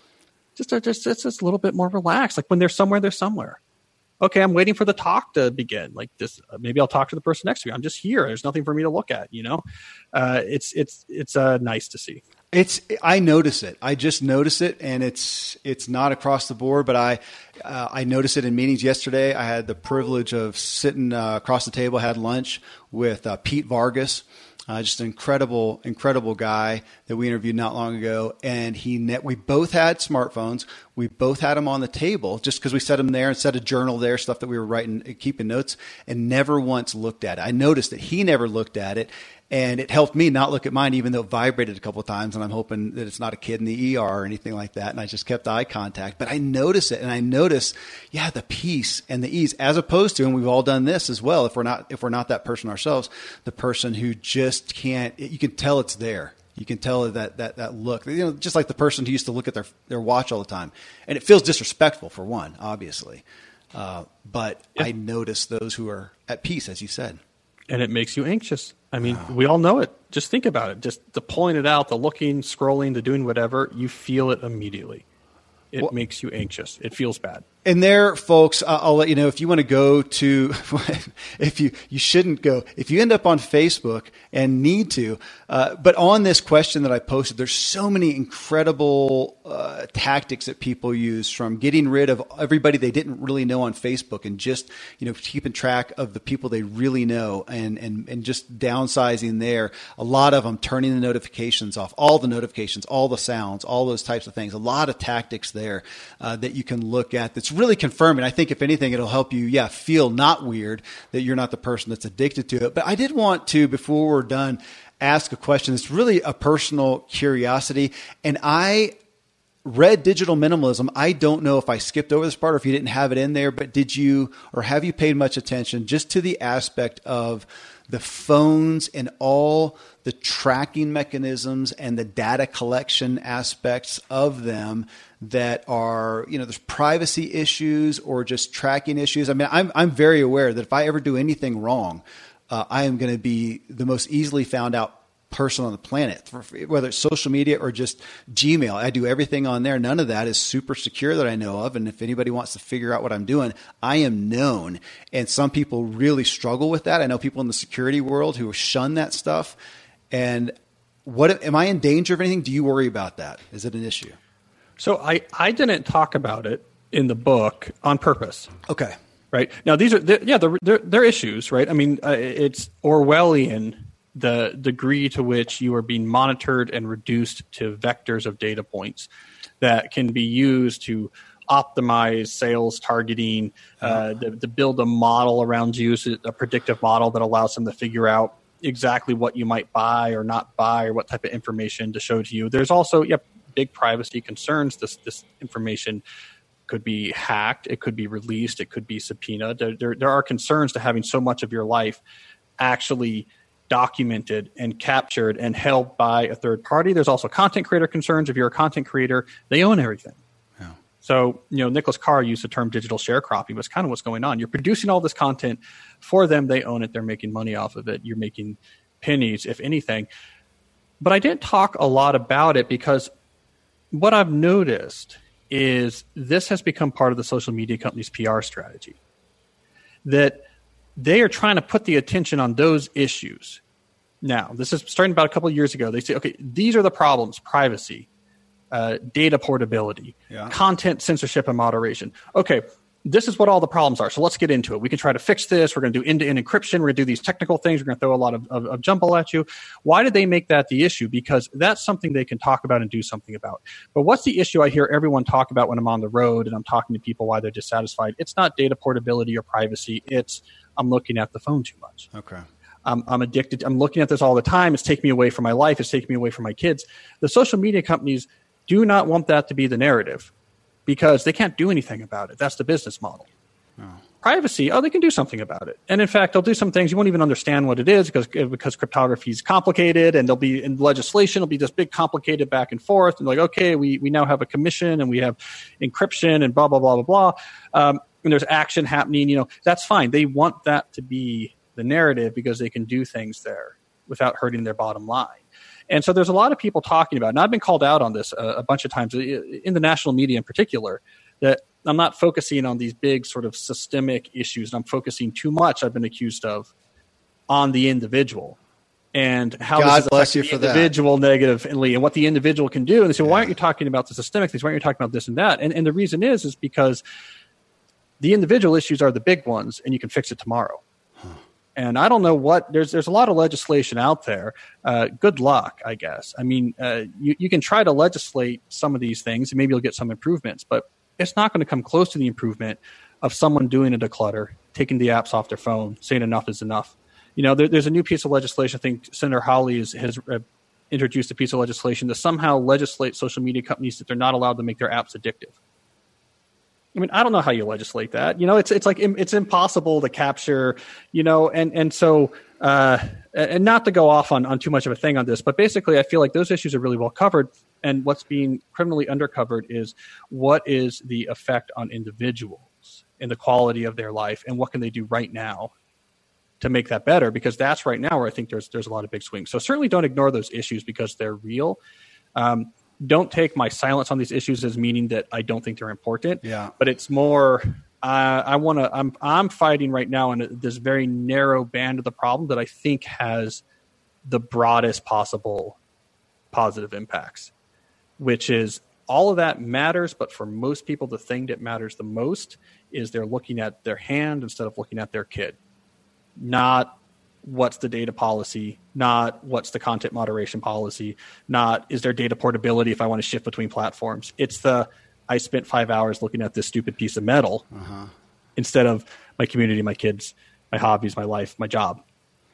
just, just, just, just a little bit more relaxed. Like when they're somewhere, they're somewhere. Okay, I'm waiting for the talk to begin. Like this, uh, maybe I'll talk to the person next to me. I'm just here. There's nothing for me to look at. You know, uh, it's it's it's uh, nice to see. It's I notice it. I just notice it, and it's it's not across the board, but I uh, I noticed it in meetings yesterday. I had the privilege of sitting uh, across the table, had lunch with uh, Pete Vargas, uh, just an incredible, incredible guy that we interviewed not long ago. And he, net, we both had smartphones. We both had them on the table just because we set them there and set a journal there, stuff that we were writing, keeping notes, and never once looked at it. I noticed that he never looked at it, and it helped me not look at mine, even though it vibrated a couple of times. And I'm hoping that it's not a kid in the ER or anything like that. And I just kept eye contact. But I notice it, and I notice, yeah, the peace and the ease, as opposed to, and we've all done this as well. If we're not, if we're not that person ourselves, the person who just can't, you can tell it's there. You can tell that that that look, you know, just like the person who used to look at their their watch all the time, and it feels disrespectful for one, obviously. Uh, but yeah. I notice those who are at peace, as you said and it makes you anxious. I mean, we all know it. Just think about it. Just the pulling it out, the looking, scrolling, the doing whatever, you feel it immediately. It well, makes you anxious. It feels bad and there, folks, I'll let you know if you want to go to, if you, you shouldn't go, if you end up on Facebook and need to, uh, but on this question that I posted, there's so many incredible uh, tactics that people use from getting rid of everybody they didn't really know on Facebook and just, you know, keeping track of the people they really know and, and, and just downsizing there. A lot of them turning the notifications off, all the notifications, all the sounds, all those types of things. A lot of tactics there uh, that you can look at that's really confirming. I think if anything, it'll help you, yeah, feel not weird that you're not the person that's addicted to it. But I did want to, before we're done, ask a question. It's really a personal curiosity. And I read digital minimalism. I don't know if I skipped over this part or if you didn't have it in there, but did you or have you paid much attention just to the aspect of the phones and all the tracking mechanisms and the data collection aspects of them that are, you know, there's privacy issues or just tracking issues. I mean, I'm, I'm very aware that if I ever do anything wrong, uh, I am going to be the most easily found out person on the planet, whether it's social media or just Gmail. I do everything on there. None of that is super secure that I know of. And if anybody wants to figure out what I'm doing, I am known. And some people really struggle with that. I know people in the security world who shun that stuff. And what am I in danger of anything? Do you worry about that? Is it an issue? So I, I didn't talk about it in the book on purpose. Okay. Right now, these are they're, yeah, they're, they're, they're issues, right? I mean, uh, it's Orwellian the degree to which you are being monitored and reduced to vectors of data points that can be used to optimize sales targeting, uh, to, to, build a model around you, a predictive model that allows them to figure out exactly what you might buy or not buy or what type of information to show to you. There's also yeah, big privacy concerns. This this information could be hacked, it could be released, it could be subpoenaed. There, there, there are concerns to having so much of your life actually documented and captured and held by a third party. There's also content creator concerns. If you're a content creator, they own everything. Yeah. So, you know, Nicholas Carr used the term digital sharecropping, was kind of what's going on. You're producing all this content for them, they own it, they're making money off of it. You're making pennies, if anything. But I didn't talk a lot about it because what I've noticed is this has become part of the social media company's PR strategy. That they are trying to put the attention on those issues now. This is starting about a couple of years ago. They say, okay, these are the problems privacy, uh, data portability, yeah. content censorship and moderation. Okay, this is what all the problems are. So let's get into it. We can try to fix this. We're going to do end to end encryption. We're going to do these technical things. We're going to throw a lot of, of, of, jumble at you. Why did they make that the issue? Because that's something they can talk about and do something about. But what's the issue I hear everyone talk about when I'm on the road and I'm talking to people why they're dissatisfied? It's not data portability or privacy. It's I'm looking at the phone too much. Okay. I'm, I'm addicted. I'm looking at this all the time. It's taking me away from my life. It's taking me away from my kids. The social media companies do not want that to be the narrative because they can't do anything about it. That's the business model. Oh. Privacy, oh, they can do something about it. And in fact, they'll do some things you won't even understand what it is because because cryptography is complicated, and there'll be in legislation, it'll be this big complicated back and forth, and like, okay, we we now have a commission and we have encryption and blah blah blah blah blah. Um, and there's action happening. You know, that's fine. They want that to be the narrative because they can do things there without hurting their bottom line. And so there's a lot of people talking about, and I've been called out on this a, a bunch of times uh, in the national media in particular, that I'm not focusing on these big sort of systemic issues. And I'm focusing too much, I've been accused of, on the individual and how God bless you for the individual that. negatively and what the individual can do. And they say, well, why aren't you talking about the systemic things? Why aren't you talking about this and that? And, and the reason is, is because the individual issues are the big ones and you can fix it tomorrow. And I don't know what there's there's a lot of legislation out there. Uh, good luck, I guess. I mean, uh, you you can try to legislate some of these things, and maybe you'll get some improvements, but it's not going to come close to the improvement of someone doing a declutter, taking the apps off their phone, saying enough is enough. You know, there, there's a new piece of legislation. I think Senator Hawley is, has uh, introduced a piece of legislation to somehow legislate social media companies that they're not allowed to make their apps addictive. I mean, I don't know how you legislate that. You know, it's it's like it's impossible to capture. You know, and and so uh, and not to go off on on too much of a thing on this, but basically, I feel like those issues are really well covered. And what's being criminally undercovered is what is the effect on individuals and the quality of their life, and what can they do right now to make that better? Because that's right now where I think there's there's a lot of big swings. So certainly don't ignore those issues because they're real. Um, don't take my silence on these issues as meaning that I don't think they're important. Yeah. But it's more uh, I want to. I'm I'm fighting right now in this very narrow band of the problem that I think has the broadest possible positive impacts, which is all of that matters. But for most people, the thing that matters the most is they're looking at their hand instead of looking at their kid, not what's the data policy, not what's the content moderation policy, not is there data portability if I want to shift between platforms. It's the I spent five hours looking at this stupid piece of metal uh-huh. instead of my community, my kids, my hobbies, my life, my job.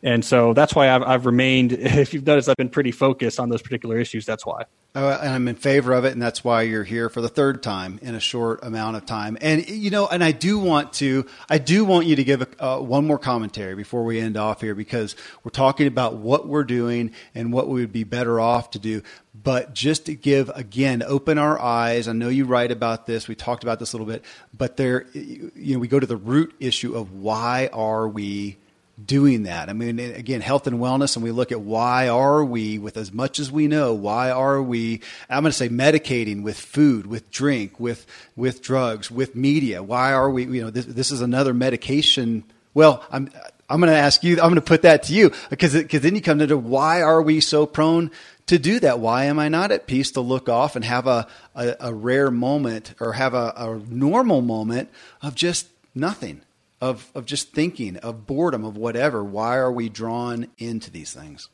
And so that's why I've, I've remained, if you've noticed, I've been pretty focused on those particular issues. That's why. Uh, and I'm in favor of it, and that's why you're here for the third time in a short amount of time. And you know, and I do want to, I do want you to give a, uh, one more commentary before we end off here, because we're talking about what we're doing and what we would be better off to do. But just to give again, open our eyes. I know you write about this. We talked about this a little bit, but there, you know, we go to the root issue of why are we doing that. I mean, again, health and wellness, and we look at why are we, with as much as we know, why are we? I'm going to say medicating with food, with drink, with with drugs, with media. Why are we? You know, this, this is another medication. Well, I'm I'm going to ask you. I'm going to put that to you because because then you come into why are we so prone to do that? Why am I not at peace to look off and have a a, a rare moment or have a, a normal moment of just nothing? Of of just thinking, of boredom, of whatever. Why are we drawn into these things?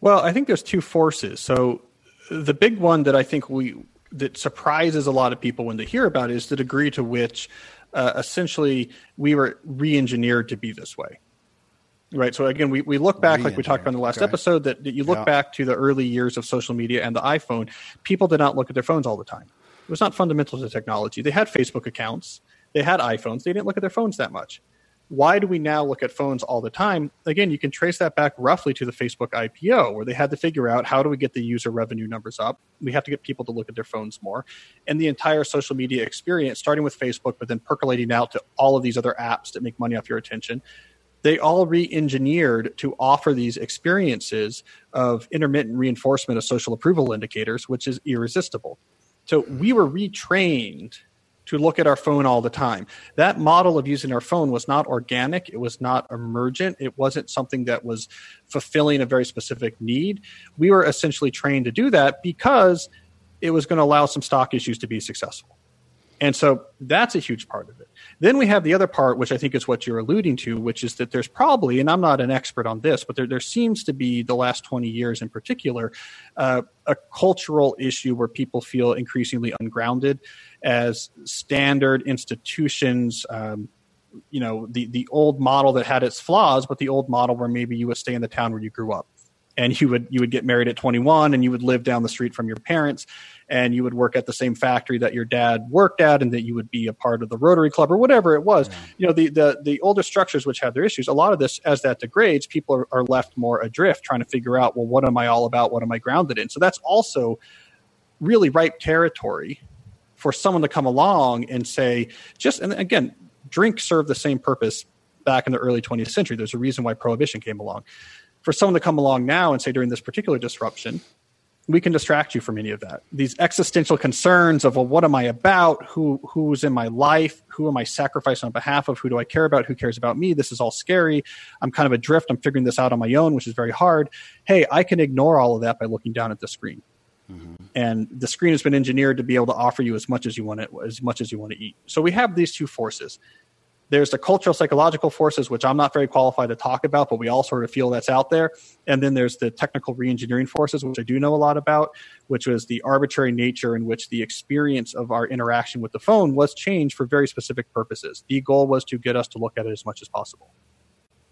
Well, I think there's two forces. So the big one that I think we that surprises a lot of people when they hear about it is the degree to which uh, essentially we were re-engineered to be this way right so again we, we look back like we talked about in the last okay. episode that, that, you look yeah. back to the early years of social media and the iphone people did not look at their phones all the time it was not fundamental to technology they had facebook accounts they had iPhones. They didn't look at their phones that much. Why do we now look at phones all the time? Again, you can trace that back roughly to the Facebook IPO, where they had to figure out how do we get the user revenue numbers up? We have to get people to look at their phones more. And the entire social media experience, starting with Facebook, but then percolating out to all of these other apps that make money off your attention, they all re-engineered to offer these experiences of intermittent reinforcement of social approval indicators, which is irresistible. So we were retrained to look at our phone all the time. That model of using our phone was not organic, it was not emergent, it wasn't something that was fulfilling a very specific need. We were essentially trained to do that because it was going to allow some stock issues to be successful. And so that's a huge part of it. Then we have the other part, which I think is what you're alluding to, which is that there's probably, and I'm not an expert on this, but there, there seems to be the last 20 years in particular, uh, a cultural issue where people feel increasingly ungrounded as standard institutions. Um, you know the the old model that had its flaws, but the old model where maybe you would stay in the town where you grew up and you would you would get married at 21 and you would live down the street from your parents and you would work at the same factory that your dad worked at and that you would be a part of the rotary club or whatever it was. Yeah. you know the, the the older structures which have their issues a lot of this as that degrades people are, are left more adrift trying to figure out well what am i all about? What am i grounded in? So that's also really ripe territory for someone to come along and say just and again drink served the same purpose back in the early 20th century. There's a reason why prohibition came along for someone to come along now and say during this particular disruption, we can distract you from any of that. These existential concerns of, well, what am I about? Who who's in my life? Who am I sacrificing on behalf of? Who do I care about? Who cares about me? This is all scary. I'm kind of adrift. I'm figuring this out on my own, which is very hard. Hey, I can ignore all of that by looking down at the screen. Mm-hmm. And the screen has been engineered to be able to offer you as much as you want it, as much as you want to eat. So we have these two forces. There's the cultural psychological forces, which I'm not very qualified to talk about, but we all sort of feel that's out there. And then there's the technical reengineering forces, which I do know a lot about, which was the arbitrary nature in which the experience of our interaction with the phone was changed for very specific purposes. The goal was to get us to look at it as much as possible.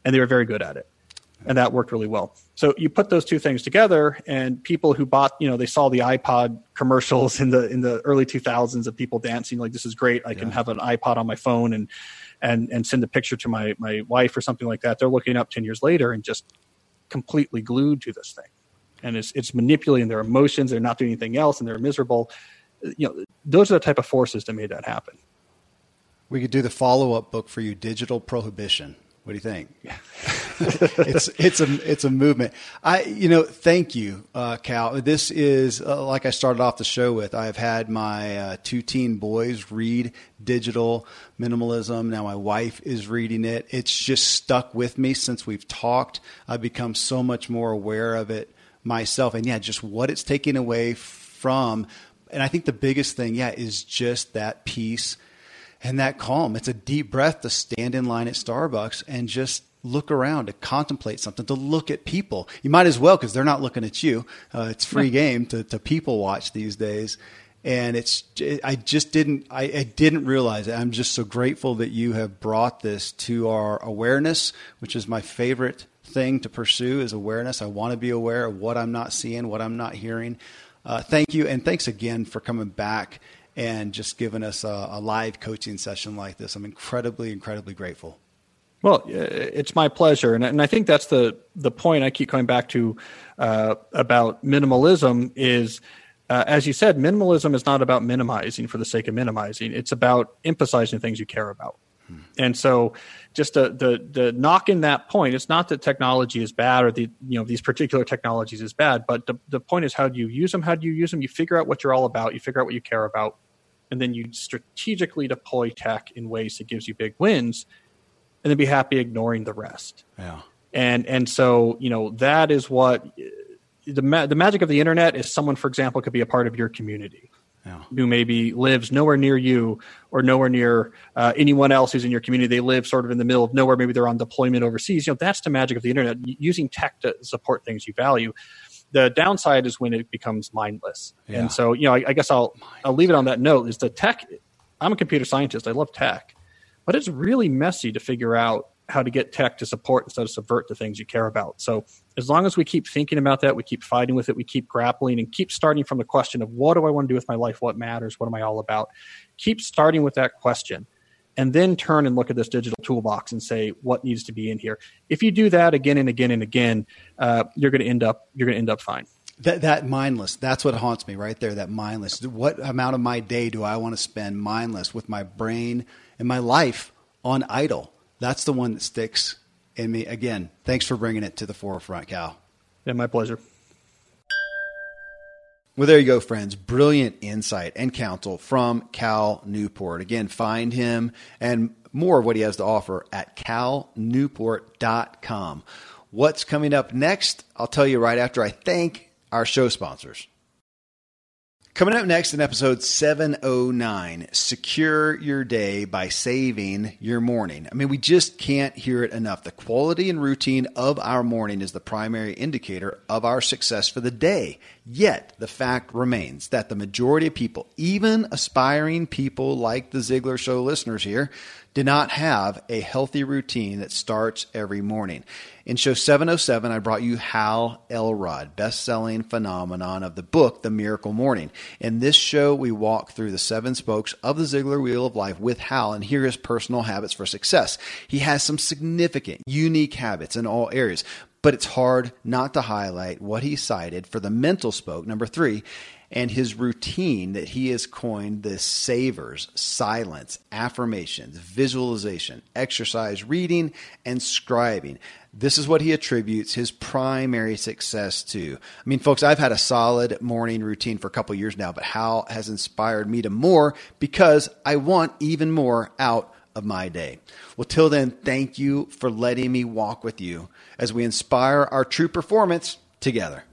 And they were very good at it and that worked really well. So you put those two things together, and people who bought, you know, they saw the iPod commercials in the in the early 2000s of people dancing like this is great. I yeah. can have an iPod on my phone and and and send a picture to my my wife or something like that. They're looking up ten years later and just completely glued to this thing, and it's it's manipulating their emotions. They're not doing anything else, and they're miserable. You know, those are the type of forces that made that happen. We could do the follow up book for you, Digital Prohibition. What do you think? It's it's a it's a movement. I you know thank you, uh, Cal. This is uh, like I started off the show with. I've had my uh, two teen boys read digital minimalism. Now my wife is reading it. It's just stuck with me since we've talked. I've become so much more aware of it myself, and yeah, just what it's taking away from. And I think the biggest thing, yeah, is just that peace and that calm. It's a deep breath to stand in line at Starbucks and just look around, to contemplate something, to look at people. You might as well because they're not looking at you. Uh, it's free game to, to people watch these days. And it's, I just didn't, I, I didn't realize it. I'm just so grateful that you have brought this to our awareness, which is my favorite thing to pursue is awareness. I want to be aware of what I'm not seeing, what I'm not hearing. Uh, thank you. And thanks again for coming back and just giving us a, a live coaching session like this. I'm incredibly, incredibly grateful. Well, it's my pleasure, and and I think that's the the point I keep coming back to uh, about minimalism is. Uh, as you said, minimalism is not about minimizing for the sake of minimizing. It's about emphasizing things you care about. And so, just the, the the knock in that point, it's not that technology is bad or the you know these particular technologies is bad, but the the point is how do you use them? How do you use them? You figure out what you're all about. You figure out what you care about, and then you strategically deploy tech in ways that gives you big wins, and then be happy ignoring the rest. Yeah. And and so you know that is what the ma- the magic of the internet is. Someone, for example, could be a part of your community Yeah. who maybe lives nowhere near you or nowhere near uh, anyone else who's in your community. They live sort of in the middle of nowhere. Maybe they're on deployment overseas. You know, that's the magic of the internet. Using tech to support things you value. The downside is when it becomes mindless. Yeah. And so, you know, I, I guess I'll I'll leave it on that note. Is the tech? I'm a computer scientist. I love tech, but it's really messy to figure out how to get tech to support instead of subvert the things you care about. So as long as we keep thinking about that, we keep fighting with it, we keep grappling and keep starting from the question of what do I want to do with my life? What matters? What am I all about? Keep starting with that question and then turn and look at this digital toolbox and say what needs to be in here. If you do that again and again and again, uh, you're going to end up you're going to end up fine. That that mindless. That's what haunts me right there. That mindless. What amount of my day do I want to spend mindless with my brain and my life on idle? That's the one that sticks in me. Again, thanks for bringing it to the forefront, Cal. Yeah, my pleasure. Well, there you go, friends. Brilliant insight and counsel from Cal Newport. Again, find him and more of what he has to offer at calnewport.com. What's coming up next? I'll tell you right after I thank our show sponsors. Coming up next in episode 709, secure your day by saving your morning. I mean, we just can't hear it enough. The quality and routine of our morning is the primary indicator of our success for the day. Yet, the fact remains that the majority of people, even aspiring people like the Ziglar Show listeners here, do not have a healthy routine that starts every morning. In show 707, I brought you Hal Elrod, best-selling phenomenon of the book The Miracle Morning. In this show, we walk through the seven spokes of the Ziglar Wheel of Life with Hal and hear his personal habits for success. He has some significant, unique habits in all areas, but it's hard not to highlight what he cited for the mental spoke, number three, and his routine that he has coined the savers, silence, affirmations, visualization, exercise, reading, and scribing. This is what he attributes his primary success to. I mean, folks, I've had a solid morning routine for a couple years now, but Hal has inspired me to more because I want even more out of my day. Well, till then, thank you for letting me walk with you as we inspire our true performance together.